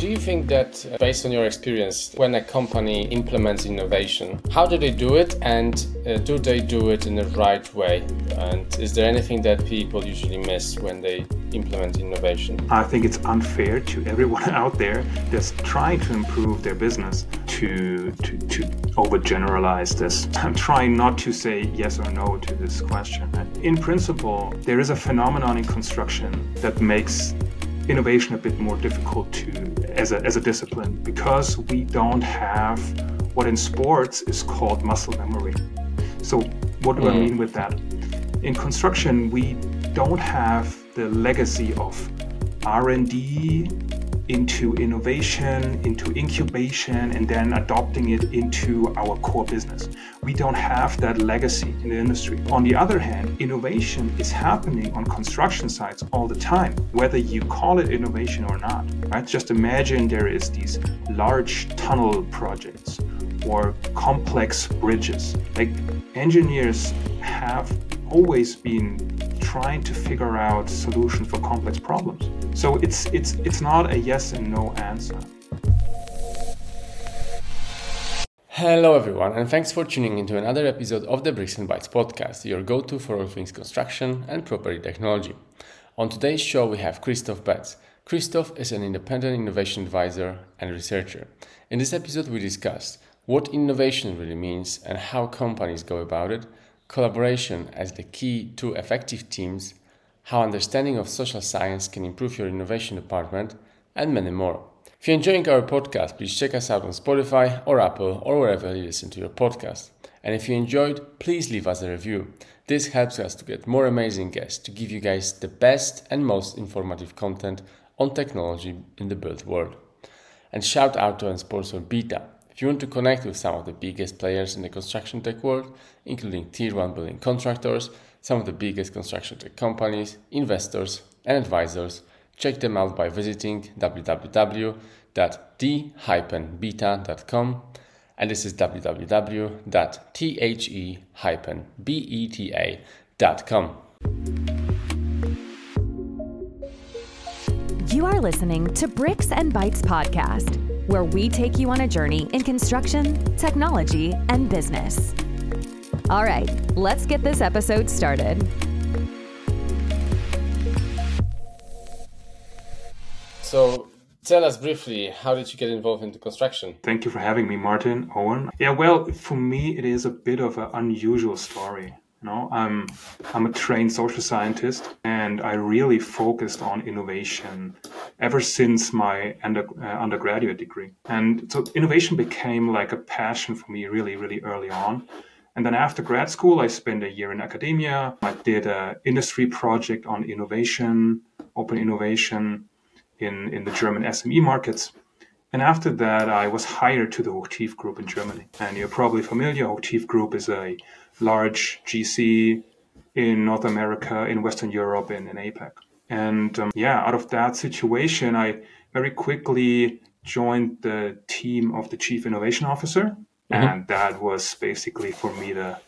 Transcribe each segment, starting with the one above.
Do you think that, uh, based on your experience, when a company implements innovation, how do they do it and uh, do they do it in the right way? And is there anything that people usually miss when they implement innovation? I think it's unfair to everyone out there that's trying to improve their business to, to, to overgeneralize this. I'm trying not to say yes or no to this question. In principle, there is a phenomenon in construction that makes innovation a bit more difficult to as a, as a discipline because we don't have what in sports is called muscle memory. So what do mm. I mean with that? In construction, we don't have the legacy of R&D into innovation, into incubation, and then adopting it into our core business. We don't have that legacy in the industry. On the other hand, innovation is happening on construction sites all the time, whether you call it innovation or not. Right? Just imagine there is these large tunnel projects or complex bridges. Like engineers have always been trying to figure out solutions for complex problems. So it's it's it's not a yes and no answer. Hello everyone and thanks for tuning into another episode of the Bricks and Bytes podcast, your go-to for all things construction and property technology. On today's show we have Christoph Betz. Christoph is an independent innovation advisor and researcher. In this episode we discussed what innovation really means and how companies go about it, collaboration as the key to effective teams, how understanding of social science can improve your innovation department, and many more. If you're enjoying our podcast, please check us out on Spotify or Apple or wherever you listen to your podcast. And if you enjoyed, please leave us a review. This helps us to get more amazing guests to give you guys the best and most informative content on technology in the built world. And shout out to our sponsor Beta you want to connect with some of the biggest players in the construction tech world, including tier 1 building contractors, some of the biggest construction tech companies, investors, and advisors, check them out by visiting www.the-beta.com and this is www.the-beta.com. You are listening to Bricks and Bytes podcast where we take you on a journey in construction, technology, and business. All right, let's get this episode started. So, tell us briefly, how did you get involved into construction? Thank you for having me, Martin, Owen. Yeah, well, for me, it is a bit of an unusual story. You know, I'm I'm a trained social scientist, and I really focused on innovation ever since my under, uh, undergraduate degree. And so innovation became like a passion for me really, really early on. And then after grad school, I spent a year in academia. I did an industry project on innovation, open innovation in, in the German SME markets. And after that, I was hired to the Hochtief Group in Germany. And you're probably familiar. Hochtief Group is a large GC in North America, in Western Europe, and in APAC. And um, yeah, out of that situation, I very quickly joined the team of the chief innovation officer. Mm-hmm. And that was basically for me the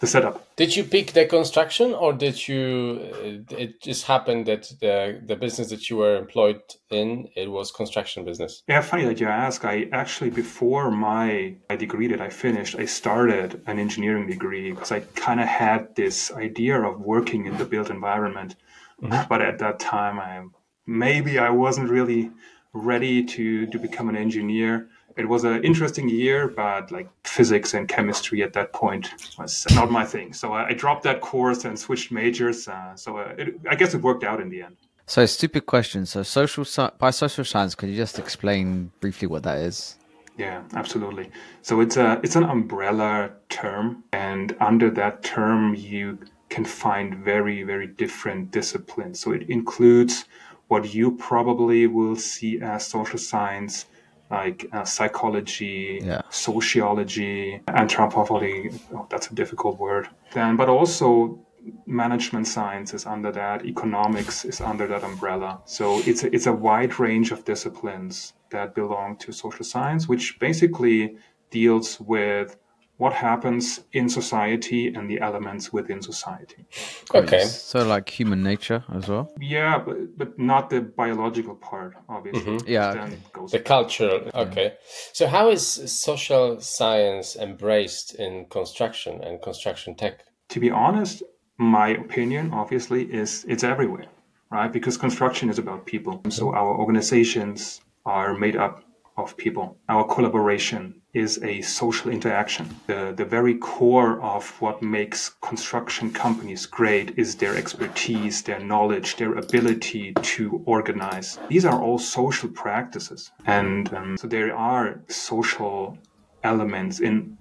the setup. Did you pick the construction, or did you? Uh, it just happened that the the business that you were employed in it was construction business. Yeah, funny that you ask. I actually before my my degree that I finished, I started an engineering degree because I kind of had this idea of working in the built environment, mm-hmm. but at that time, I maybe I wasn't really ready to to become an engineer it was an interesting year, but like physics and chemistry at that point was not my thing. So I, I dropped that course and switched majors. Uh, so uh, it, I guess it worked out in the end. So stupid question. So social by social science, could you just explain briefly what that is? Yeah, absolutely. So it's a it's an umbrella term, and under that term, you can find very very different disciplines. So it includes what you probably will see as social science like uh, psychology, yeah. sociology, anthropology. Oh, that's a difficult word. Then, but also management science is under that. Economics is under that umbrella. So it's a, it's a wide range of disciplines that belong to social science, which basically deals with what happens in society and the elements within society. Okay. So like human nature as well. Yeah, but, but not the biological part, obviously. Mm-hmm. Yeah, Then okay. it goes The cultural. Okay. So how is social science embraced in construction and construction tech? to be honest, my opinion obviously is it's everywhere, right? Because construction is about people. So mm-hmm. our organizations are made up of people. Our collaboration is a social interaction. The, the very core of what makes construction companies great is their expertise, their knowledge, their ability to organize. These are all social practices. And um, so there are social elements in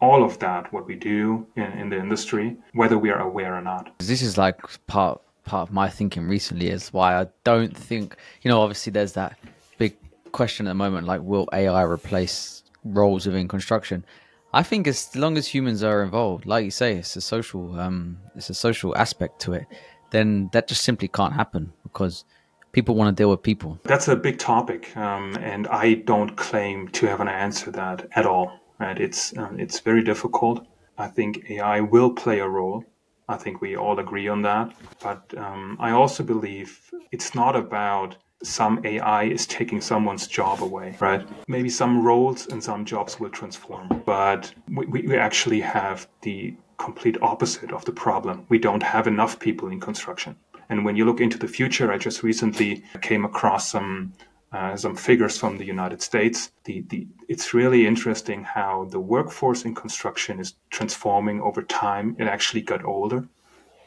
all of that, what we do in, in the industry, whether we are aware or not. This is like part part of my thinking recently is why I don't think you know obviously there's that question at the moment like will AI replace roles within construction? I think as long as humans are involved, like you say, it's a social um it's a social aspect to it, then that just simply can't happen because people want to deal with people. That's a big topic, um, and I don't claim to have an answer to that at all. Right? It's um, it's very difficult. I think AI will play a role. I think we all agree on that. But um, I also believe it's not about some AI is taking someone's job away, right? Maybe some roles and some jobs will transform, but we, we actually have the complete opposite of the problem. We don't have enough people in construction. And when you look into the future, I just recently came across some uh, some figures from the United States. The, the, it's really interesting how the workforce in construction is transforming over time. It actually got older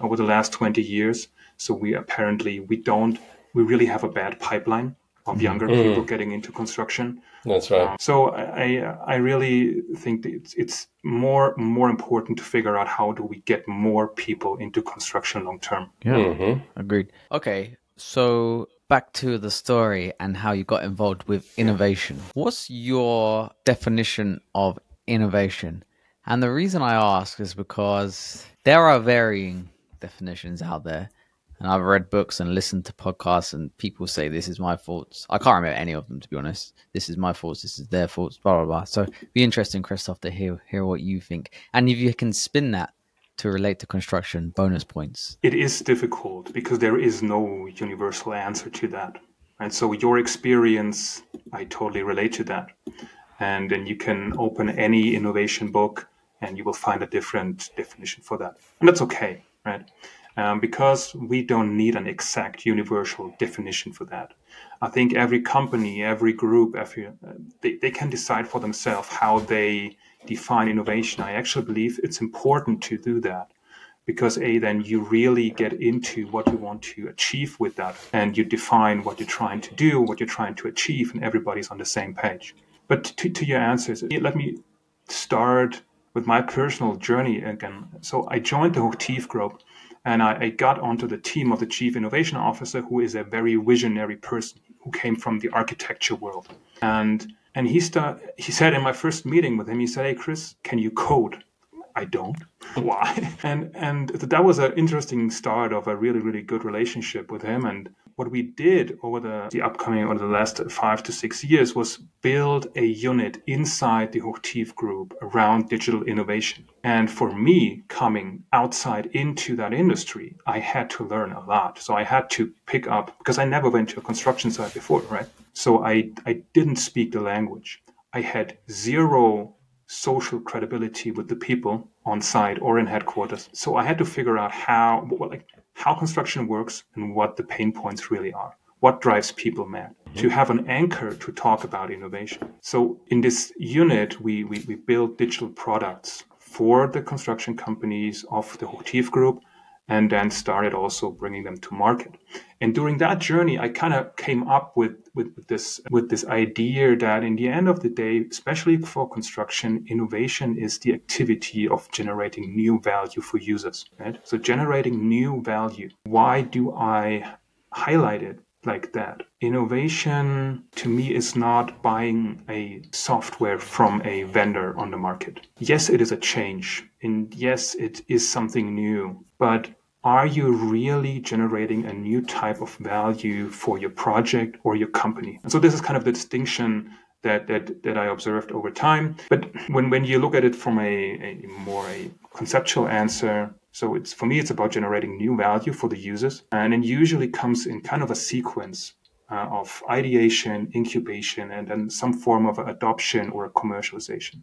over the last 20 years. So we apparently we don't we really have a bad pipeline of mm-hmm. younger people mm-hmm. getting into construction. That's right. Uh, so I I I really think that it's it's more more important to figure out how do we get more people into construction long term. Yeah, mm-hmm. agreed. Okay, so back to the story and how you got involved with innovation. What's your definition of innovation? And the reason I ask is because there are varying definitions out there. And I've read books and listened to podcasts, and people say this is my thoughts. I can't remember any of them, to be honest. This is my thoughts. This is their thoughts. Blah blah blah. So, be interesting, Christoph, to hear hear what you think, and if you can spin that to relate to construction, bonus points. It is difficult because there is no universal answer to that. And so your experience, I totally relate to that. And then you can open any innovation book and you will find a different definition for that. And that's okay, right? Um, because we don't need an exact universal definition for that. I think every company, every group, every, uh, they, they can decide for themselves how they define innovation. I actually believe it's important to do that because a then you really get into what you want to achieve with that and you define what you're trying to do what you're trying to achieve and everybody's on the same page but to, to your answers let me start with my personal journey again so i joined the hochtief group and I, I got onto the team of the chief innovation officer who is a very visionary person who came from the architecture world and and he start, he said in my first meeting with him he said hey chris can you code I don't. Why? And and that was an interesting start of a really really good relationship with him. And what we did over the, the upcoming or the last five to six years was build a unit inside the Hochtief group around digital innovation. And for me, coming outside into that industry, I had to learn a lot. So I had to pick up because I never went to a construction site before, right? So I I didn't speak the language. I had zero social credibility with the people on site or in headquarters. So I had to figure out how like how construction works and what the pain points really are. What drives people mad? To mm-hmm. have an anchor to talk about innovation. So in this unit, we, we, we build digital products for the construction companies of the Hochtief group and then started also bringing them to market. And during that journey, I kind of came up with, with, this with this idea that in the end of the day, especially for construction, innovation is the activity of generating new value for users. Right? So generating new value. Why do I highlight it? like that. Innovation to me is not buying a software from a vendor on the market. Yes, it is a change, and yes, it is something new, but are you really generating a new type of value for your project or your company? And so this is kind of the distinction that, that, that I observed over time. But when, when you look at it from a, a more a conceptual answer, so it's for me, it's about generating new value for the users, and it usually comes in kind of a sequence uh, of ideation, incubation, and then some form of adoption or commercialization.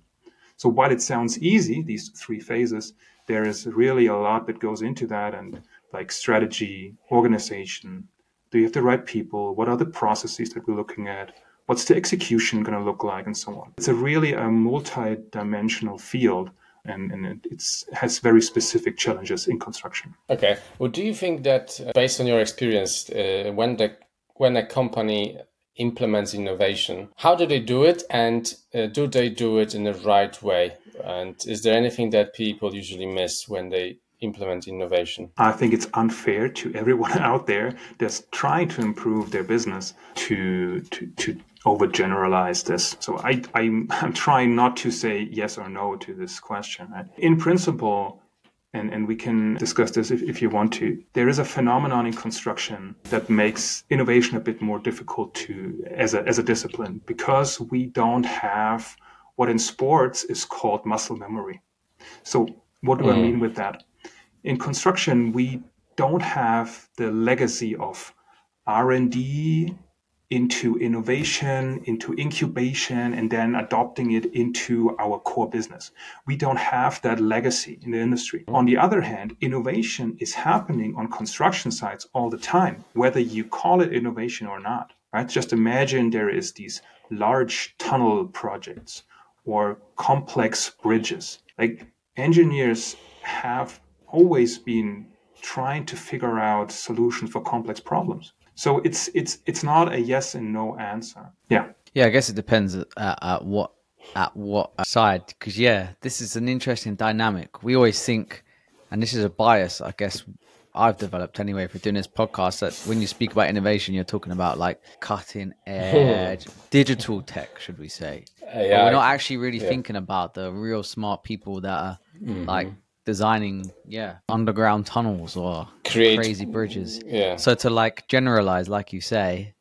So while it sounds easy, these three phases, there is really a lot that goes into that, and like strategy, organization. Do you have the right people? What are the processes that we're looking at? What's the execution going to look like, and so on. It's a really a multi-dimensional field and, and it has very specific challenges in construction. Okay. Well, do you think that, uh, based on your experience, uh, when the when a company implements innovation, how do they do it, and uh, do they do it in the right way? And is there anything that people usually miss when they implement innovation? I think it's unfair to everyone out there that's trying to improve their business to to to overgeneralize this. So I, I'm, I'm trying not to say yes or no to this question. In principle, and, and we can discuss this if, if you want to. There is a phenomenon in construction that makes innovation a bit more difficult to as a as a discipline because we don't have what in sports is called muscle memory. So what do mm. I mean with that? In construction, we don't have the legacy of R&D into innovation, into incubation, and then adopting it into our core business. We don't have that legacy in the industry. On the other hand, innovation is happening on construction sites all the time, whether you call it innovation or not. Right? Just imagine there is these large tunnel projects or complex bridges. Like engineers have always been trying to figure out solutions for complex problems. So it's it's it's not a yes and no answer. Yeah. Yeah, I guess it depends at, at what at what side because yeah, this is an interesting dynamic. We always think, and this is a bias, I guess. I've developed anyway for doing this podcast that when you speak about innovation, you're talking about like cutting edge digital tech, should we say? Uh, yeah, we're not actually really yeah. thinking about the real smart people that are mm-hmm. like designing yeah underground tunnels or Create, crazy bridges. Yeah. So to like generalize like you say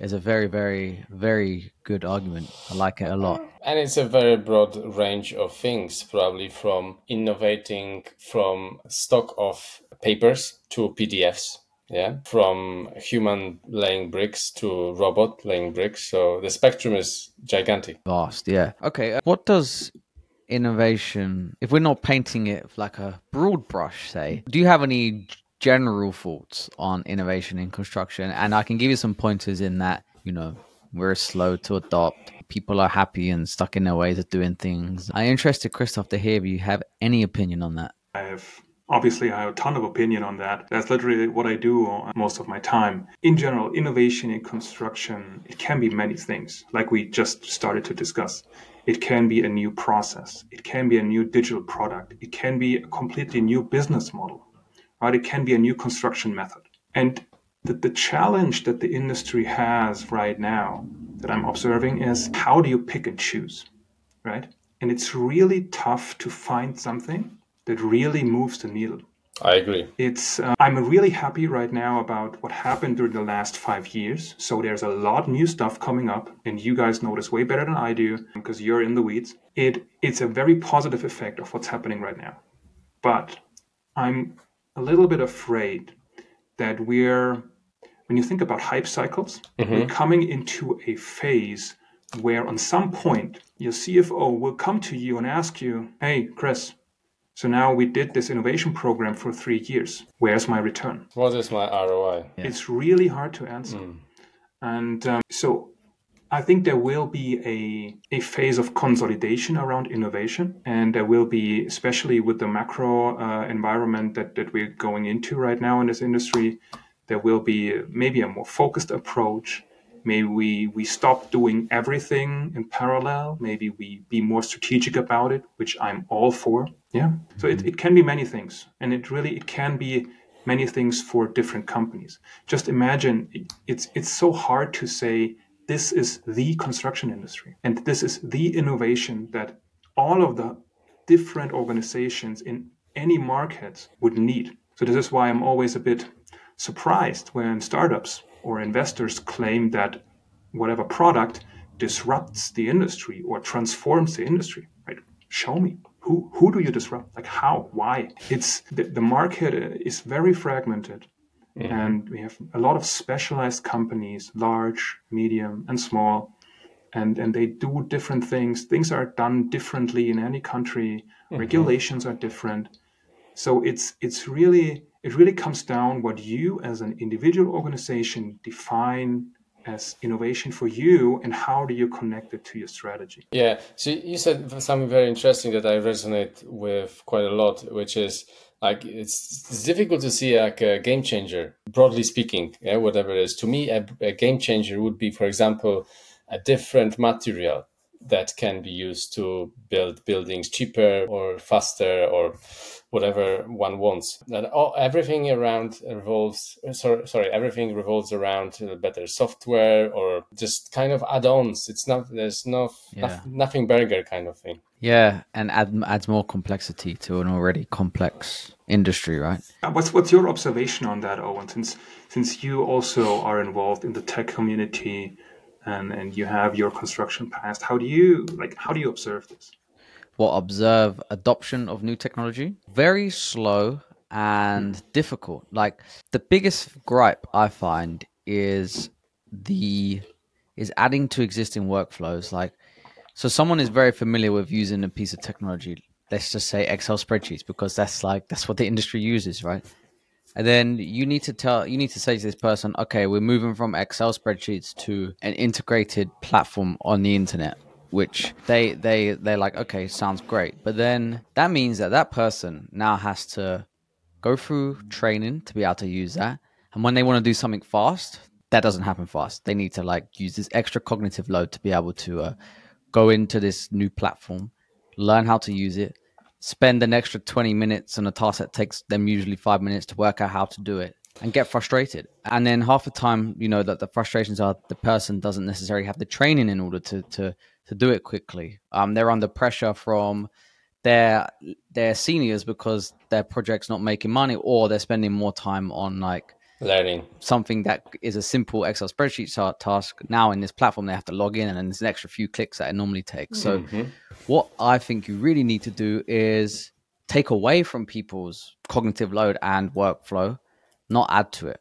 is a very very very good argument. I like it a lot. And it's a very broad range of things probably from innovating from stock of papers to pdfs yeah? From human laying bricks to robot laying bricks. So the spectrum is gigantic. Vast yeah. Okay uh, what does innovation, if we're not painting it like a broad brush, say, do you have any general thoughts on innovation in construction? And I can give you some pointers in that, you know, we're slow to adopt. People are happy and stuck in their ways of doing things. I'm interested, Christoph, to hear if you have any opinion on that. I have Obviously, I have a ton of opinion on that. That's literally what I do most of my time. In general, innovation in construction, it can be many things, like we just started to discuss. It can be a new process. It can be a new digital product. It can be a completely new business model, right? It can be a new construction method. And the, the challenge that the industry has right now that I'm observing is how do you pick and choose, right? And it's really tough to find something that really moves the needle. I agree. It's uh, I'm really happy right now about what happened during the last five years. So there's a lot new stuff coming up, and you guys know this way better than I do because you're in the weeds. It it's a very positive effect of what's happening right now, but I'm a little bit afraid that we're when you think about hype cycles, mm-hmm. we're coming into a phase where on some point your CFO will come to you and ask you, "Hey, Chris." So now we did this innovation program for three years. Where's my return? What is my ROI? Yeah. It's really hard to answer. Mm. And um, so I think there will be a, a phase of consolidation around innovation. And there will be, especially with the macro uh, environment that, that we're going into right now in this industry, there will be maybe a more focused approach maybe we we stop doing everything in parallel maybe we be more strategic about it which i'm all for yeah. So it, mm-hmm. it can be many things and it really it can be many things for different companies. Just imagine it's it's so hard to say this is the construction industry and this is the innovation that all of the different organizations in any market would need. So this is why i'm always a bit surprised when startups or investors claim that whatever product disrupts the industry or transforms the industry, right? Show me who who do you disrupt? Like how? Why? It's the, the market is very fragmented. Mm-hmm. And we have a lot of specialized companies, large, medium, and small, and, and they do different things. Things are done differently in any country. Mm-hmm. Regulations are different. So it's it's really it really comes down what you as an individual organization define as innovation for you and how do you connect it to your strategy? Yeah so you said something very interesting that i resonate with quite a lot which is like it's, it's difficult to see like a game changer broadly speaking yeah, whatever it is. To me a, a game changer would be for example a different material that can be used to build buildings cheaper or faster or whatever one wants. That all, everything around revolves. Sorry, sorry, everything revolves around better software or just kind of add-ons. It's not. There's no yeah. nothing burger kind of thing. Yeah, and add, adds more complexity to an already complex industry, right? Uh, what's what's your observation on that, Owen? Since since you also are involved in the tech community and and you have your construction past, how do you like? How do you observe this? well observe adoption of new technology very slow and hmm. difficult. Like the biggest gripe I find is the is adding to existing workflows. Like so someone is very familiar with using a piece of technology, let's just say Excel spreadsheets, because that's like that's what the industry uses, right? And then you need to tell you need to say to this person, okay, we're moving from Excel spreadsheets to an integrated platform on the internet which they they they're like okay sounds great. But then that means that that person now has to go through training to be able to use that. And when they want to do something fast that doesn't happen fast. They need to like use this extra cognitive load to be able to uh, go into this new platform learn how to use it spend an extra 20 minutes on a task that takes them usually five minutes to work out how to do it and get frustrated. And then half the time, you know, that the frustrations are the person doesn't necessarily have the training in order to to to do it quickly. Um, they're under pressure from their their seniors because their project's not making money, or they're spending more time on like learning something that is a simple Excel spreadsheet task. Now in this platform, they have to log in, and then there's an extra few clicks that it normally takes. So, mm-hmm. what I think you really need to do is take away from people's cognitive load and workflow, not add to it.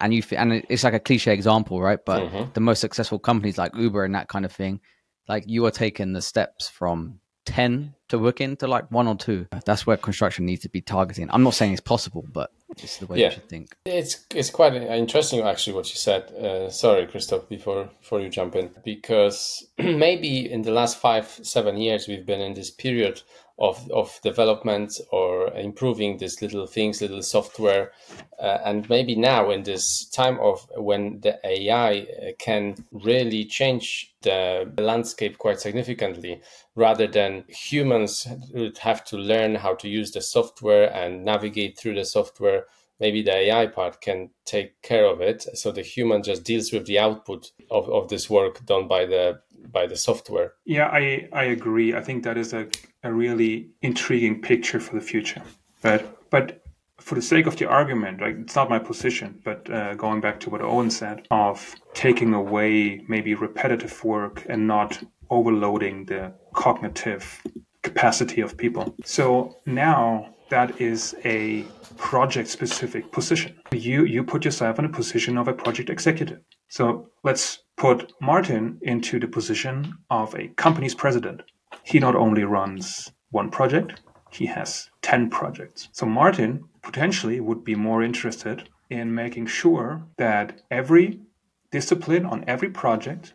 And you and it's like a cliche example, right? But mm-hmm. the most successful companies like Uber and that kind of thing, like you are taking the steps from 10 to work into like one or two. That's where construction needs to be targeting. I'm not saying it's possible, but the way yeah. you should think. It's it's quite interesting actually what you said. Uh, sorry, Christoph, before before you jump in, because maybe in the last five seven years we've been in this period of, of development or improving these little things, little software. Uh, and maybe now in this time of when the AI uh, can really change the landscape quite significantly, rather than humans would have to learn how to use the software and navigate through the software. Maybe the AI part can take care of it. So the human just deals with the output of, of this work done by the by the software. Yeah, I, I agree. I think that is a, a really intriguing picture for the future. But but for the sake of the argument, like it's not my position, but uh, going back to what Owen said of taking away maybe repetitive work and not overloading the cognitive capacity of people. So now that is a project specific position. You you put yourself in a position of a project executive. So let's put Martin into the position of a company's president. He not only runs one project, he has 10 projects. So Martin potentially would be more interested in making sure that every discipline on every project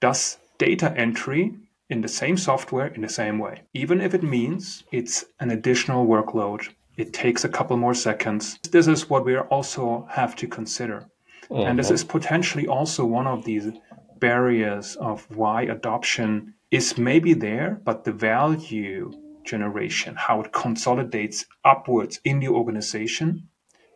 does data entry in the same software in the same way. Even if it means it's an additional workload, it takes a couple more seconds. This is what we also have to consider. Mm-hmm. And this is potentially also one of these barriers of why adoption is maybe there, but the value generation, how it consolidates upwards in the organization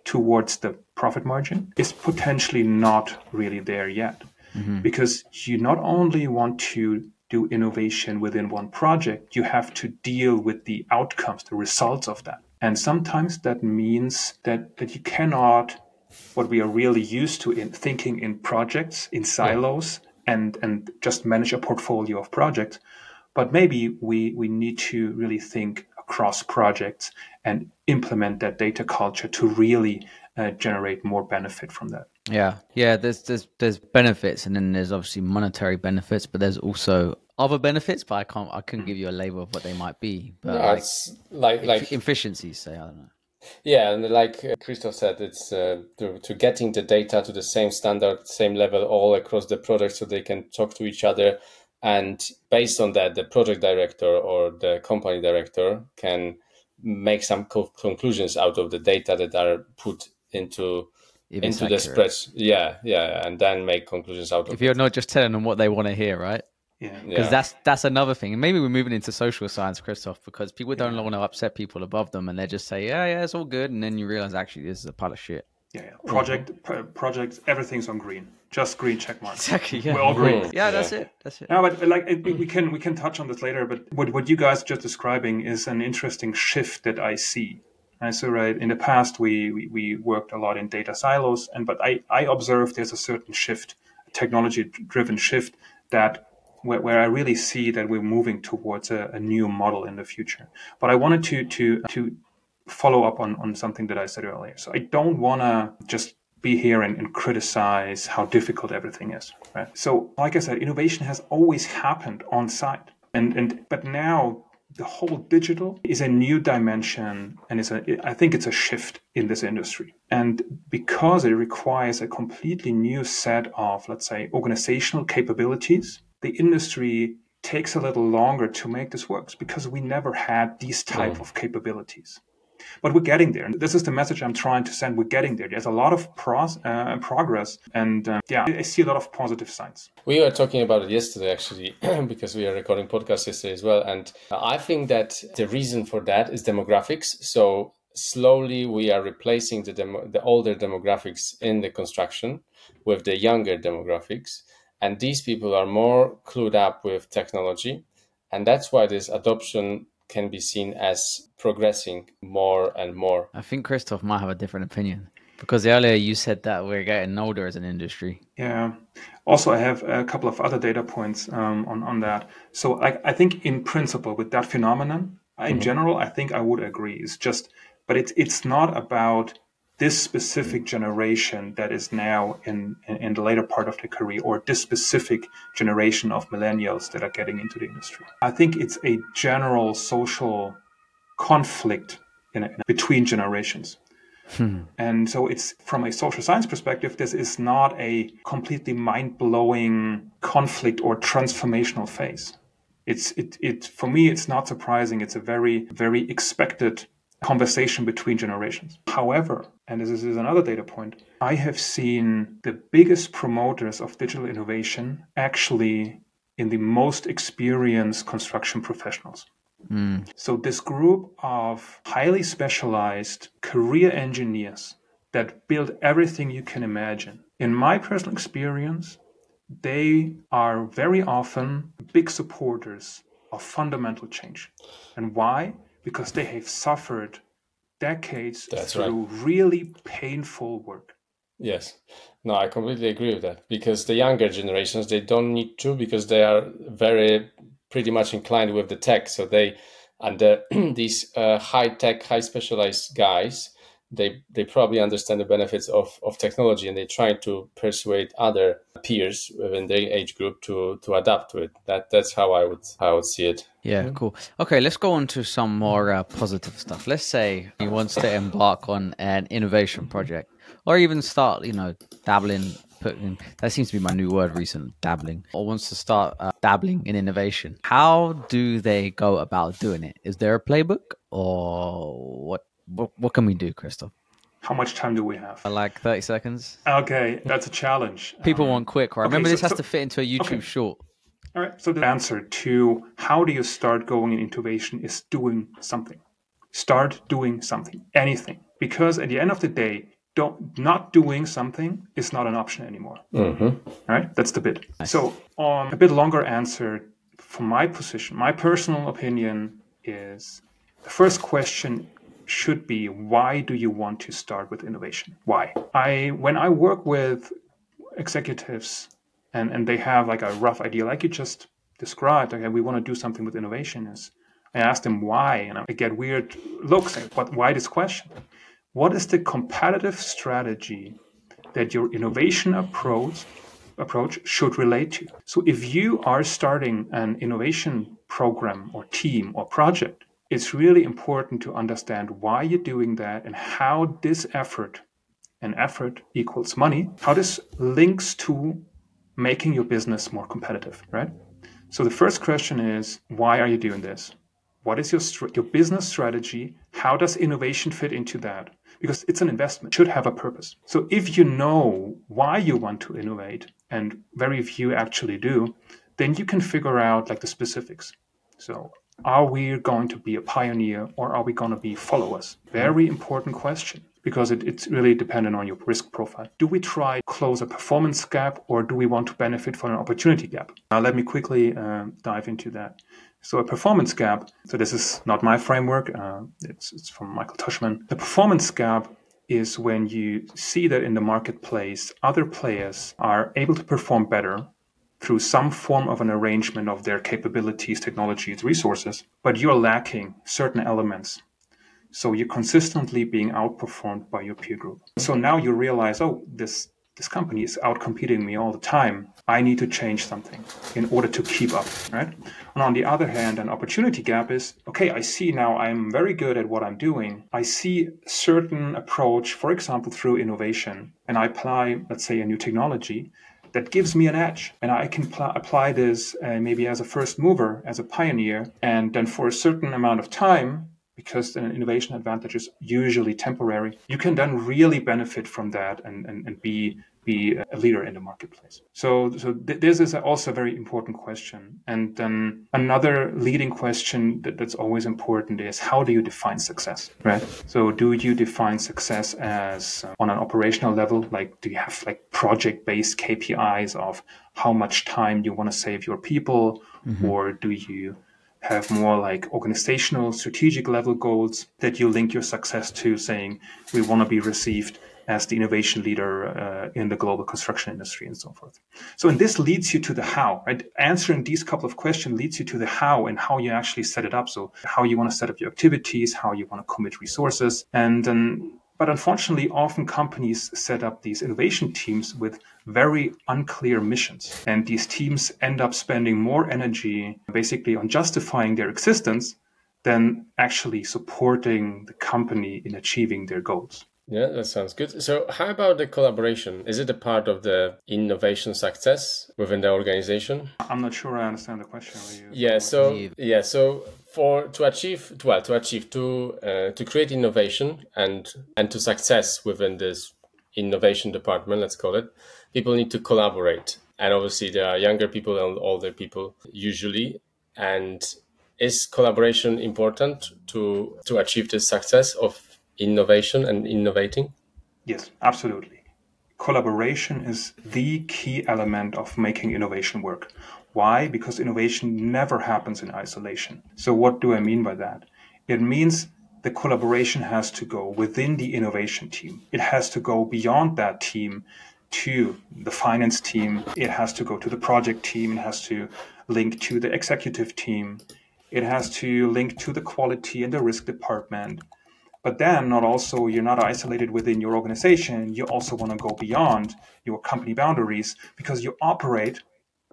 towards the profit margin, is potentially not really there yet. Mm-hmm. Because you not only want to do innovation within one project, you have to deal with the outcomes, the results of that. And sometimes that means that, that you cannot what we are really used to in thinking in projects, in silos, yeah. and and just manage a portfolio of projects. But maybe we we need to really think across projects and implement that data culture to really uh, generate more benefit from that. Yeah, yeah. There's there's there's benefits, and then there's obviously monetary benefits, but there's also other benefits. But I can't I couldn't give you a label of what they might be. But No, like, it's like like efficiencies, say I don't know. Yeah, and like uh, Christoph said, it's uh, to, to getting the data to the same standard, same level all across the product so they can talk to each other. And based on that, the project director or the company director can make some co- conclusions out of the data that are put into into the accurate. spreads. Yeah, yeah, and then make conclusions out of If you're not just telling them what they want to hear, right? Yeah. Because Yeah. that's that's another thing. And maybe we're moving into social science, Christoph, because people don't want to upset people above them, and they just say, "Yeah, yeah, it's all good," and then you realize actually this is a pile of shit. Yeah, yeah. Project, pro- projects, everything's on green. Just green check mark. Exactly. Yeah. We're all green. Mm-hmm. Yeah, that's it. That's it. No, but like it, we can we can touch on this later. But what what you guys just describing is an interesting shift that I see. And so, right in the past, we, we we worked a lot in data silos, and but I I observe there's a certain shift, a technology-driven shift that where, where I really see that we're moving towards a, a new model in the future. But I wanted to to to follow up on on something that I said earlier. So I don't want to just be here and, and criticize how difficult everything is. Right? So, like I said, innovation has always happened on site, and and but now the whole digital is a new dimension, and it's a I think it's a shift in this industry, and because it requires a completely new set of let's say organizational capabilities, the industry takes a little longer to make this work because we never had these type mm. of capabilities but we're getting there. And this is the message I'm trying to send. We're getting there. There's a lot of pros, uh, progress, and uh, yeah, I see a lot of positive signs. We were talking about it yesterday, actually, because we are recording podcast yesterday as well. And I think that the reason for that is demographics. So slowly we are replacing the demo, the older demographics in the construction with the younger demographics, and these people are more clued up with technology, and that's why this adoption can be seen as progressing more and more. I think Christoph might have a different opinion because earlier you said that we're getting older as an industry. Yeah. Also, I have a couple of other data points um, on on that. So, I, I think in principle, with that phenomenon, in general, I think I would agree. It's just, but it's it's not about this specific generation that is now in, in in the later part of the career, or this specific generation of millennials that are getting into the industry. I think it's a general social conflict in, in between generations. Hmm. And so it's from a social science perspective, this is not a completely mind blowing conflict or transformational phase. It's it, it for me it's not surprising. It's a very, very expected conversation between generations. However, and this is another data point, I have seen the biggest promoters of digital innovation actually in the most experienced construction professionals. Hmm. So, this group of highly specialized career engineers that build everything you can imagine, in my personal experience, they are very often big supporters of fundamental change. And why? Because they have suffered decades That's through really painful work. Yes. No, I completely agree with that because the younger generations they don't need to because they are very pretty much inclined with the tech. So they and the, these uh, high tech, high specialized guys, they they probably understand the benefits of, of technology and they try to persuade other peers within their age group to to adapt to it. That that's how I would how I would see it. Yeah, cool. Okay, let's go on to some more uh, positive stuff. Let's say he wants to embark on an innovation project, or even start, you know, dabbling. Putting that seems to be my new word recently, dabbling, or wants to start uh, dabbling in innovation. How do they go about doing it? Is there a playbook, or what? What, what can we do, Crystal? How much time do we have? Uh, like thirty seconds. Okay, that's a challenge. People um, want quick, right? Remember, so- this has so- to fit into a YouTube okay. short. All right. So the answer to how do you start going in innovation is doing something. Start doing something, anything. Because at the end of the day, don't not doing something is not an option anymore. Mm-hmm. All right. That's the bit. So um, a bit longer answer from my position, my personal opinion is the first question should be why do you want to start with innovation? Why? I when I work with executives and, and they have like a rough idea, like you just described, okay, we want to do something with innovation is I ask them why, and I get weird looks. Like, what, why this question? What is the competitive strategy that your innovation approach approach should relate to? So, if you are starting an innovation program or team or project, it's really important to understand why you're doing that and how this effort and effort equals money, how this links to making your business more competitive, right? So the first question is, why are you doing this? What is your your business strategy? How does innovation fit into that? Because it's an investment, it should have a purpose. So if you know why you want to innovate, and very few actually do, then you can figure out like the specifics. So are we going to be a pioneer or are we going to be followers? Very important question because it, it's really dependent on your risk profile. Do we try close a performance gap or do we want to benefit from an opportunity gap? Now, let me quickly uh, dive into that. So, a performance gap, so this is not my framework, uh, it's, it's from Michael Tushman. The performance gap is when you see that in the marketplace, other players are able to perform better through some form of an arrangement of their capabilities, technologies, resources, but you're lacking certain elements. So you're consistently being outperformed by your peer group. So now you realize, oh, this this company is outcompeting me all the time. I need to change something in order to keep up, right? And on the other hand, an opportunity gap is okay, I see now I'm very good at what I'm doing. I see certain approach, for example, through innovation, and I apply, let's say, a new technology that gives me an edge. And I can pl- apply this uh, maybe as a first mover, as a pioneer. And then for a certain amount of time, because an innovation advantage is usually temporary, you can then really benefit from that and, and, and be be a leader in the marketplace. So, so th- this is also a very important question. And then another leading question that, that's always important is how do you define success, right? So, do you define success as uh, on an operational level? Like, do you have like project-based KPIs of how much time you want to save your people, mm-hmm. or do you have more like organizational strategic level goals that you link your success to saying we want to be received as the innovation leader uh, in the global construction industry and so forth. So, and this leads you to the how, right? Answering these couple of questions leads you to the how and how you actually set it up. So, how you want to set up your activities, how you want to commit resources. And then, but unfortunately, often companies set up these innovation teams with very unclear missions. And these teams end up spending more energy basically on justifying their existence than actually supporting the company in achieving their goals. Yeah, that sounds good. So, how about the collaboration? Is it a part of the innovation success within the organization? I'm not sure I understand the question. Yeah, so yeah, so for to achieve well to achieve to uh, to create innovation and and to success within this innovation department, let's call it, people need to collaborate. And obviously, there are younger people and older people usually, and is collaboration important to to achieve the success of innovation and innovating? Yes, absolutely. Collaboration is the key element of making innovation work. Why? Because innovation never happens in isolation. So, what do I mean by that? It means the collaboration has to go within the innovation team. It has to go beyond that team to the finance team. It has to go to the project team. It has to link to the executive team. It has to link to the quality and the risk department. But then, not also, you're not isolated within your organization. You also want to go beyond your company boundaries because you operate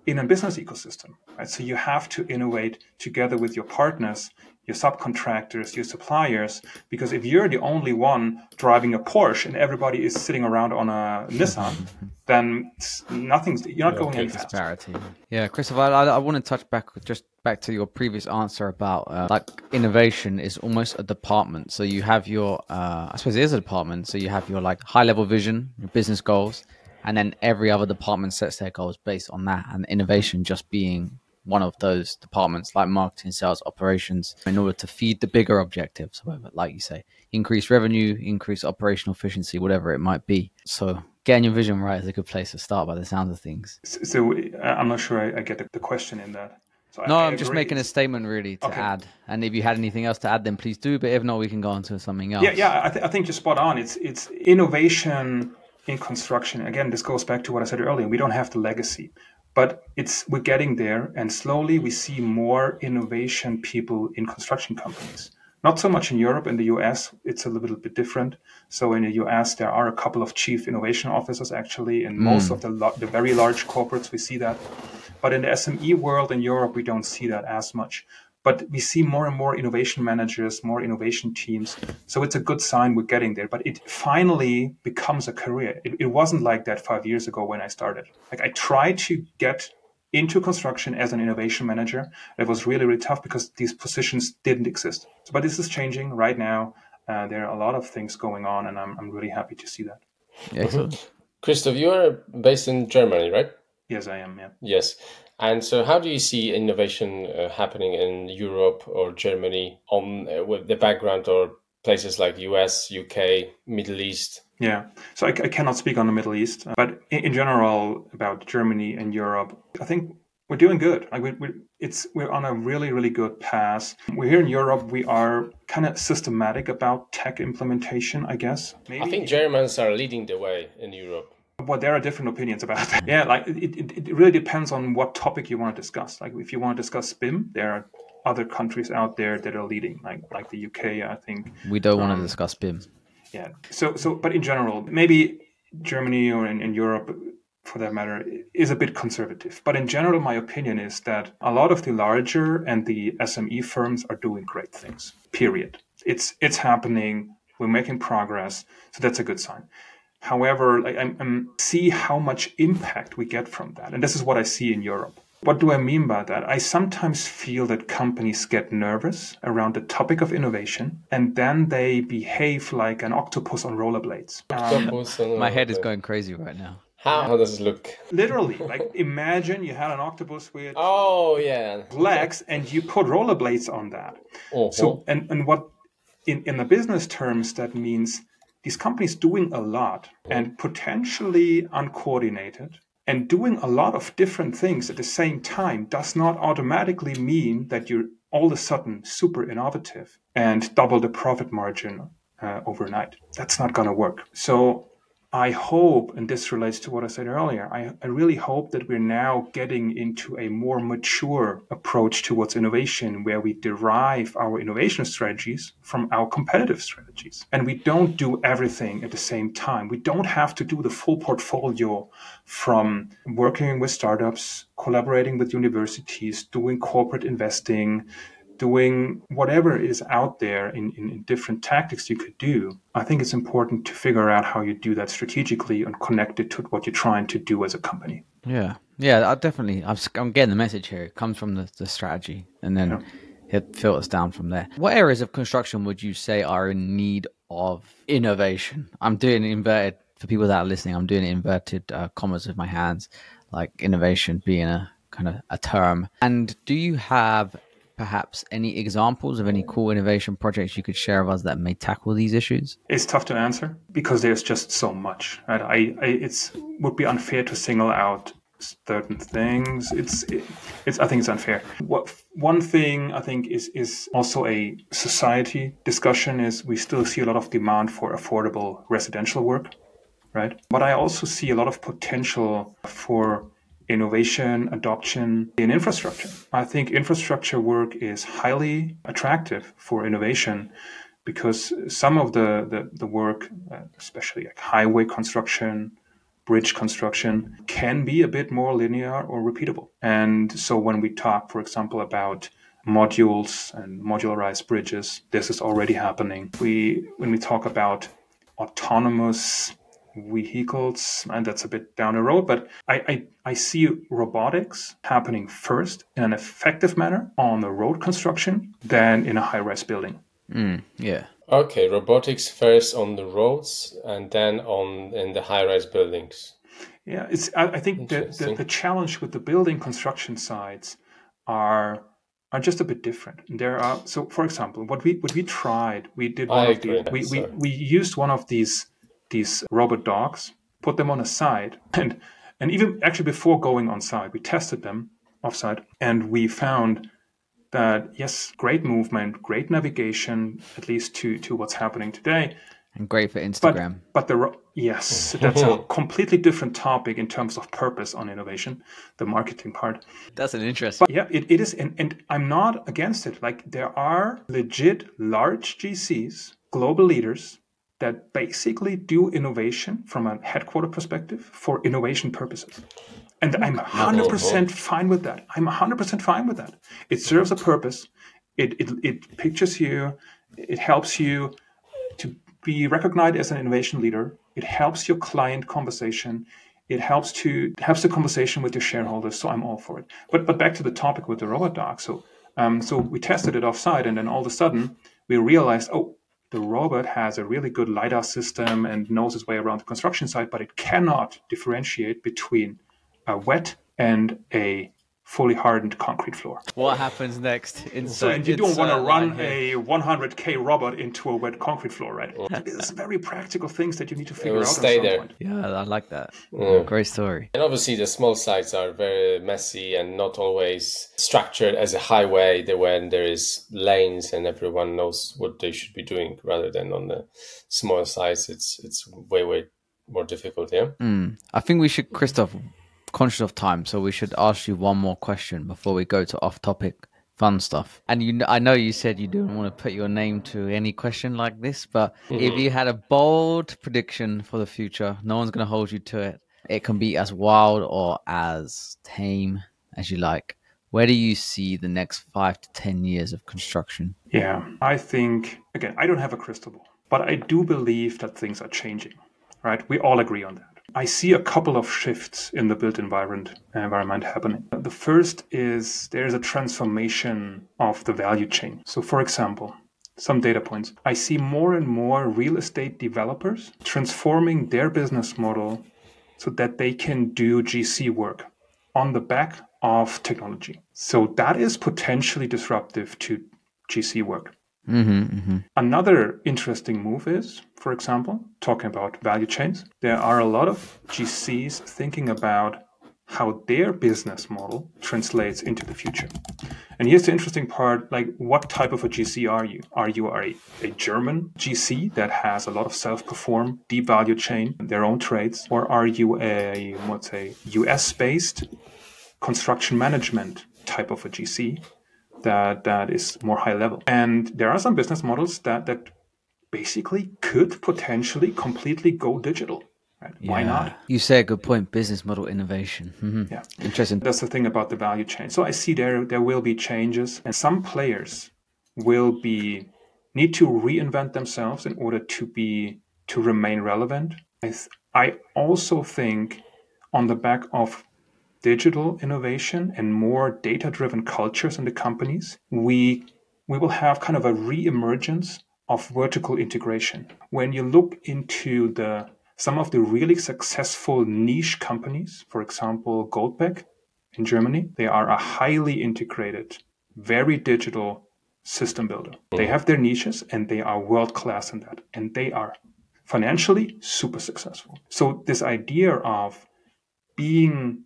in a business ecosystem, right? So you have to innovate together with your partners, your subcontractors, your suppliers, because if you're the only one driving a Porsche and everybody is sitting around on a Nissan, then nothing's you're not going any faster. Disparity. Yeah, Christopher, I, I, want to touch back just back to your previous answer about uh, like innovation is almost a department. So you have your, uh, I suppose it is a department. So you have your like high level vision, your business goals, and then every other department sets their goals based on that, and innovation just being one of those departments like marketing, sales, operations, in order to feed the bigger objectives, like you say, increase revenue, increase operational efficiency, whatever it might be. So getting your vision right is a good place to start by the sound of things. So, I'm not sure I, I get the question in that. So no, I, am just making a statement really to okay. add. And if you had anything else to add, then please do. But if not, we can go on to something else. Yeah, yeah, I, th- I think you're spot on. It's it's innovation in construction, again, this goes back to what I said earlier. We don't have the legacy, but it's we're getting there, and slowly we see more innovation people in construction companies. Not so much in Europe. In the US, it's a little bit different. So in the US, there are a couple of chief innovation officers actually. In hmm. most of the, the very large corporates, we see that. But in the SME world in Europe, we don't see that as much. But we see more and more innovation managers, more innovation teams. So it's a good sign we're getting there. But it finally becomes a career. It, it wasn't like that five years ago when I started. Like I tried to get into construction as an innovation manager. It was really, really tough because these positions didn't exist. So, but this is changing right now. Uh, there are a lot of things going on, and I'm, I'm really happy to see that. Excellent. Christoph, you are based in Germany, right? Yes, I am. Yeah. Yes. And so, how do you see innovation uh, happening in Europe or Germany on uh, with the background or places like US, UK, Middle East? Yeah, so I, I cannot speak on the Middle East, but in, in, general about Germany and Europe, I think we're doing good. Like we, we, it's we're on a really really good path. We're here in Europe. We are kind of systematic about tech implementation, I guess. Maybe. I think Germans are leading the way in Europe. Well, there are different opinions about that. Yeah, like it, it, it really depends on what topic you want to discuss. Like if you want to discuss BIM, there are other countries out there that are leading, like like the UK. I think we don't um, want to discuss BIM. Yeah. So so, but in general, maybe Germany or in, in Europe, for that matter, is a bit conservative. But in general, my opinion is that a lot of the larger and the SME firms are doing great things. Period. It's it's happening. We're making progress, so that's a good sign. However, I, I, I see how much impact we get from that, and this is what I see in Europe. What do I mean by that? I sometimes feel that companies get nervous around the topic of innovation and then they behave like an octopus on rollerblades. Octopus um, My head is going crazy right now. How, how does it look? Literally, like imagine you had an octopus with oh yeah legs and you put rollerblades on that. Uh-huh. So and and what in in the business terms that means these companies doing a lot and potentially uncoordinated and doing a lot of different things at the same time does not automatically mean that you're all of a sudden super innovative and double the profit margin uh, overnight. That's not going to work. So I hope, and this relates to what I said earlier, I, I, really hope that we're now getting into a more mature approach towards innovation where we derive our innovation strategies from our competitive strategies. And we don't do everything at the same time. We don't have to do the full portfolio from working with startups, collaborating with universities, doing corporate investing, doing whatever is out there in, in, in, different tactics you could do, I think it's important to figure out how you do that strategically and connect it to what you're trying to do as a company. Yeah. Yeah, I definitely. I'm getting the message here. It comes from the, the strategy and then yeah. it filters down from there. What areas of construction would you say are in need of innovation? I'm doing inverted, for people that are listening, I'm doing inverted uh, commas with my hands, like innovation being a kind of a term. And do you have perhaps any examples of any cool innovation projects you could share with us that may tackle these issues? It's tough to answer because there's just so much. Right? I, I it's would be unfair to single out certain things. It's it, it's I think it's unfair. What one thing I think is is also a society discussion is we still see a lot of demand for affordable residential work, right? But I also see a lot of potential for innovation, adoption in infrastructure. I think infrastructure work is highly attractive for innovation because some of the, the, the work, uh, especially like highway construction, bridge construction, can be a bit more linear or repeatable. And so when we talk, for example, about modules and modularized bridges, this is already happening. We when we talk about autonomous vehicles, and that's a bit down the road. But I, I, I see robotics happening first in an effective manner on the road construction than in a high rise building. Mm, yeah. Okay, robotics first on the roads and then on in the high rise buildings. Yeah, it's. I, I think the, the, the challenge with the building construction sites are are just a bit different. There are so, for example, what we what we tried, we did one I of the we, we we used one of these these robot dogs, put them on a site, and and even actually before going on site, we tested them offsite, and we found that yes, great movement, great navigation, at least to to what's happening today. and great for Instagram. But, but the yes, oh. that's a completely different topic in terms of purpose on innovation, the marketing part. That's an interesting. But yeah, it, it is, and, and I'm not against it. Like there are legit large GCs, global leaders that basically do innovation from a headquarter perspective for innovation purposes. And I'm 100% fine with that. I'm 100% fine with that. It serves a purpose. It, it, it pictures you. It helps you to be recognized as an innovation leader. It helps your client conversation. It helps to helps the conversation with your shareholders. So I'm all for it. But but back to the topic with the robot dog. So um, so we tested it offsite, and then all of a sudden we realized, oh, the robot has a really good lidar system and knows its way around the construction site, but it cannot differentiate between a wet and a fully hardened concrete floor. What happens next? Inside, so, and you don't want to run a 100k robot into a wet concrete floor, right? It's very practical things that you need to figure out. Stay there. Point. Yeah, I like that. Mm. Great story. And obviously, the small sites are very messy and not always structured as a highway. When there is lanes and everyone knows what they should be doing, rather than on the small sites, it's it's way way more difficult. Yeah. Mm. I think we should, Christoph conscious of time, so we should ask you one more question before we go to off-topic fun stuff. And you, I know you said you didn't want to put your name to any question like this, but mm-hmm. if you had a bold prediction for the future, no one's going to hold you to it. It can be as wild or as tame as you like. Where do you see the next five to 10 years of construction? Yeah, I think, again, I don't have a crystal ball, but I do believe that things are changing, right? We all agree on that. I see a couple of shifts in the built environment uh, environment happening. The first is there is a transformation of the value chain. So for example, some data points. I see more and more real estate developers transforming their business model so that they can do GC work on the back of technology. So that is potentially disruptive to GC work. Mm-hmm, mm-hmm. Another interesting move is, for example, talking about value chains. There are a lot of GCs thinking about how their business model translates into the future. And here's the interesting part like, what type of a GC are you? Are you a, a German GC that has a lot of self perform, deep value chain, their own trades? Or are you a, let's say, US based construction management type of a GC that that is more high level. And there are some business models that that basically could potentially completely go digital. Right? Yeah. Why not? You say a good point. Business model innovation. Mm-hmm. Yeah, interesting. That's the thing about the value chain. So I see there there will be changes, and some players will be need to reinvent themselves in order to be to remain relevant. I, th- I also think on the back of digital innovation and more data driven cultures in the companies, we, we will have kind of a re emergence of vertical integration. When you look into the some of the really successful niche companies, for example, Goldbeck in Germany, they are a highly integrated, very digital system builder. They have their niches and they are world class in that. And they are financially super successful. So, this idea of being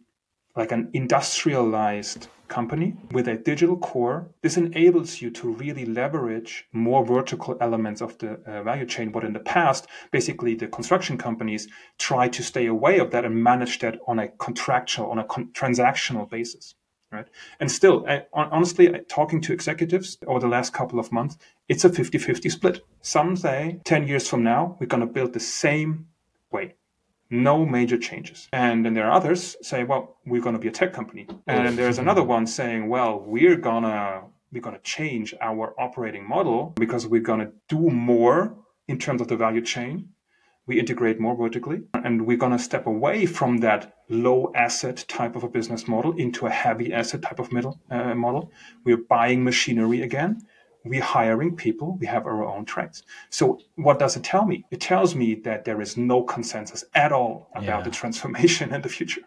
like an industrialized company with a digital core. This enables you to really leverage more vertical elements of the uh, value chain. What in the past, basically the construction companies try to stay away of that and manage that on a contractual, on a con- transactional basis. Right. And still, I, honestly, talking to executives over the last couple of months, it's a 50 50 split. Some say 10 years from now, we're going to build the same way no major changes. And then there are others say, well, we're going to be a tech company. And there's another one saying, well, we're going to we're going to change our operating model because we're going to do more in terms of the value chain. We integrate more vertically and we're going to step away from that low asset type of a business model into a heavy asset type of middle uh, model. We're buying machinery again we're hiring people, we have our own trades. So what does it tell me? It tells me that there is no consensus at all about yeah. the transformation and the future.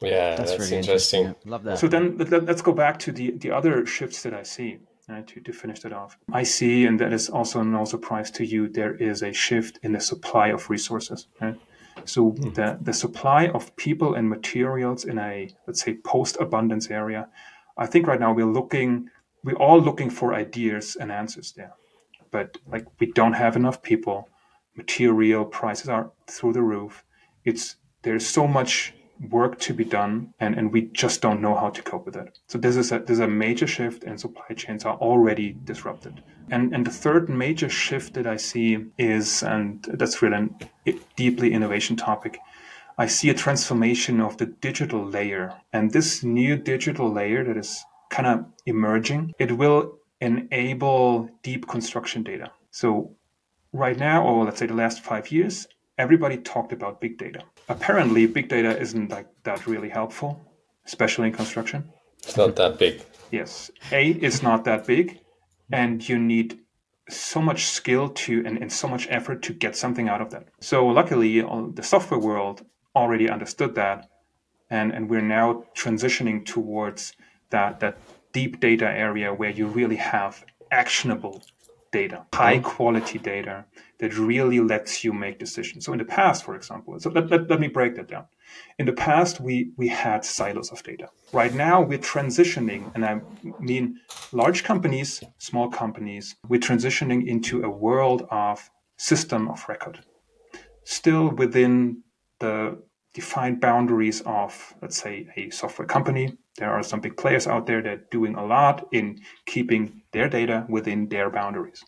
Yeah, that's, that's really interesting. interesting. Love that. So then let's go back to the, the other shifts that I see. Uh, to, to finish that off, I see, and that is also no surprise to you, there is a shift in the supply of resources. Right? So mm. the, the supply of people and materials in a, let's say, post abundance area, I think right now we're looking we're all looking for ideas and answers there but like we don't have enough people material prices are through the roof. It's there's so much work to be done and, and we just don't know how to cope with it. So this is a there's a major shift and supply chains are already disrupted. And and the third major shift that I see is and that's really a deeply innovation topic. I see a transformation of the digital layer. And this new digital layer that is kind of emerging, it will enable deep construction data. So right now, or let's say the last five years, everybody talked about big data. Apparently, big data isn't like that really helpful, especially in construction. It's not that big. Yes. A, it's not that big, and you need so much skill to and, and so much effort to get something out of that. So luckily, the software world already understood that, and, and we're now transitioning towards that that deep data area where you really have actionable data, high mm-hmm. quality data that really lets you make decisions. So in the past, for example, so let, let, let me break that down. In the past, we, we had silos of data. Right now, we're transitioning, and I mean large companies, small companies, we're transitioning into a world of system of record. Still within the defined boundaries of, let's say, a software company. There are some big players out there that are doing a lot in keeping their data within their boundaries.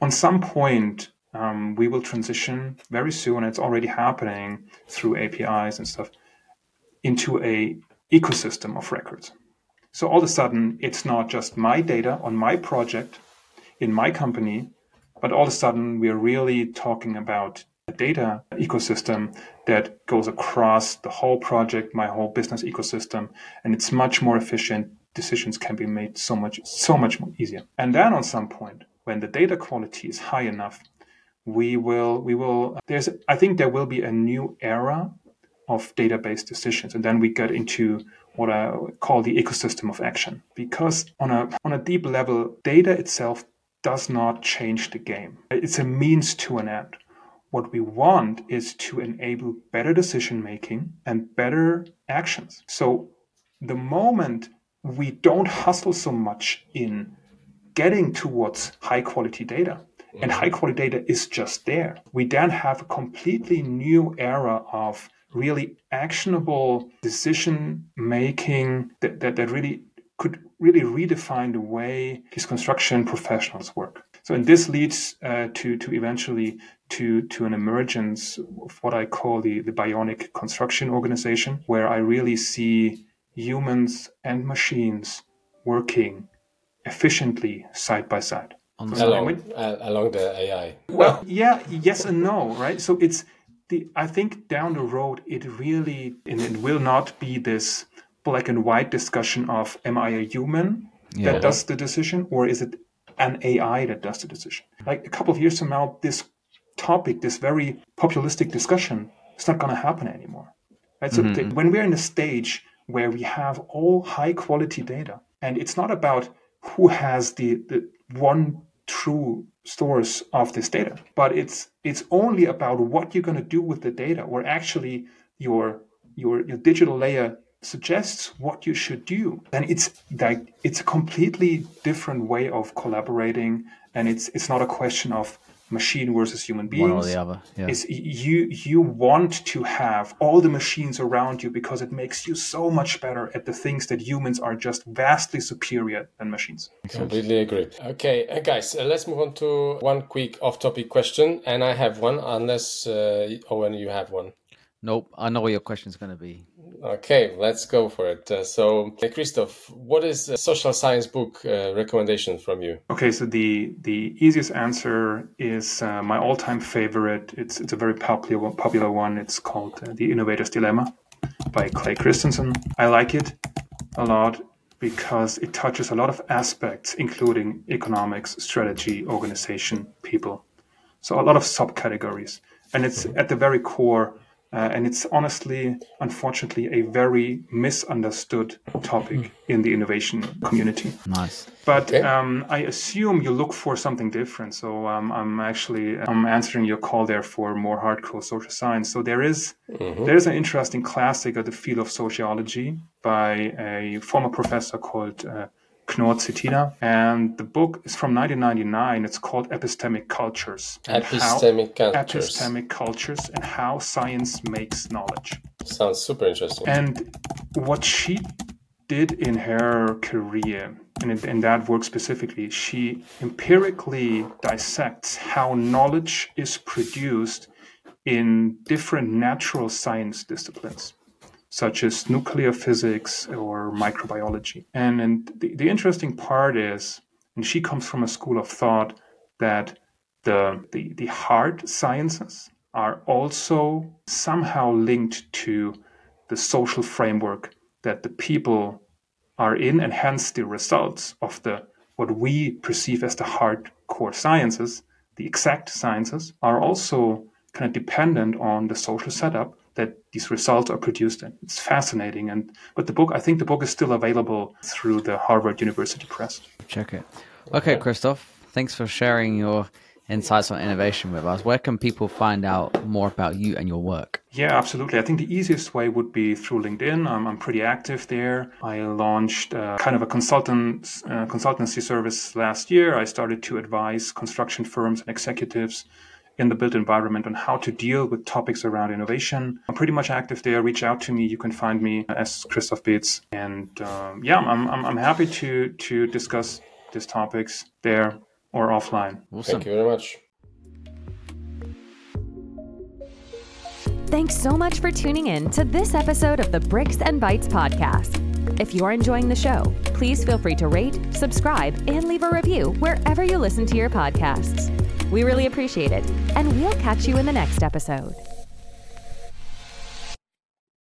On some point, um, we will transition very soon. It's already happening through APIs and stuff into a ecosystem of records. So all of a sudden, it's not just my data on my project in my company, but all of a sudden, we're really talking about data ecosystem that goes across the whole project, my whole business ecosystem, and it's much more efficient. Decisions can be made so much, so much more easier. And then on some point, when the data quality is high enough, we will, we will, there's, I think there will be a new era of database decisions. And then we get into what I call the ecosystem of action. Because on a, on a deep level, data itself does not change the game. It's a means to an end. What we want is to enable better decision making and better actions. So the moment we don't hustle so much in getting towards high quality data, and mm-hmm. high quality data is just there, we then have a completely new era of really actionable decision making that, that, that really could really redefine the way these construction professionals work. So, and this leads uh, to to eventually to to an emergence of what I call the the bionic construction organization, where I really see humans and machines working efficiently side by side. Along, uh, along the AI. Well, yeah, yes and no, right? So it's the I think down the road it really and it will not be this black and white discussion of am I a human yeah. that does the decision or is it an AI that does the decision? Like a couple of years from now, this topic, this very populistic discussion, is not going to happen anymore. Right? So mm-hmm. when we're in a stage where we have all high quality data, and it's not about who has the, the one true source of this data, but it's it's only about what you're going to do with the data, or actually your your your digital layer suggests what you should do. Then it's like it's a completely different way of collaborating. And it's it's not a question of machine versus human beings one or the other yeah. it's you you want to have all the machines around you because it makes you so much better at the things that humans are just vastly superior than machines. Completely agree. Okay uh, guys uh, let's move on to one quick off-topic question. And i have one unless uh, owen you have one Nope, I know what your question is going to be. Okay, let's go for it. Uh, so, Christoph, what is a social science book uh, recommendation from you? Okay, so the the easiest answer is uh, my all-time favorite. It's it's a very popular popular one. It's called uh, The Innovator's Dilemma by Clay Christensen. I like it a lot because it touches a lot of aspects, including economics, strategy, organization, people. So a lot of subcategories, and it's at the very core uh, and it's honestly, unfortunately, a very misunderstood topic in the innovation community. Nice. But okay. um, I assume you look for something different. So um, I'm actually I'm answering your call there for more hardcore social science. So there is, mm-hmm. there is an interesting classic of the field of sociology by a former professor called uh, Knorr Cetina. And the book is from 1999. It's called Epistemic Cultures. Epistemic how, Cultures. Epistemic Cultures and How Science Makes Knowledge. Sounds super interesting. And what she did in her career, and in, in that work specifically, she empirically dissects how knowledge is produced in different natural science disciplines such as nuclear physics or microbiology. And, and the, the interesting part is, and she comes from a school of thought that the, the, the hard sciences are also somehow linked to the social framework that the people are in, and hence the results of the what we perceive as the hardcore sciences, the exact sciences, are also kind of dependent on the social setup that these results are produced in. It's fascinating. And but the book, I think the book is still available through the Harvard University Press. Check it. Okay, Christoph, thanks for sharing your insights on innovation with us. Where can people find out more about you and your work? Yeah, absolutely. I think the easiest way would be through LinkedIn. I'm, I'm pretty active there. I launched uh, kind of a consultant uh, consultancy service last year. I started to advise construction firms and executives in the built environment on how to deal with topics around innovation. I'm pretty much active there. Reach out to me. You can find me as Christoph Betz. And um, yeah, I'm, I'm, I'm happy to, to discuss these topics there or offline. Awesome. Thank you very much. Thanks so much for tuning in to this episode of the Bricks and Bytes podcast. If you're enjoying the show, please feel free to rate, subscribe, and leave a review wherever you listen to your podcasts. We really appreciate it, and we'll catch you in the next episode.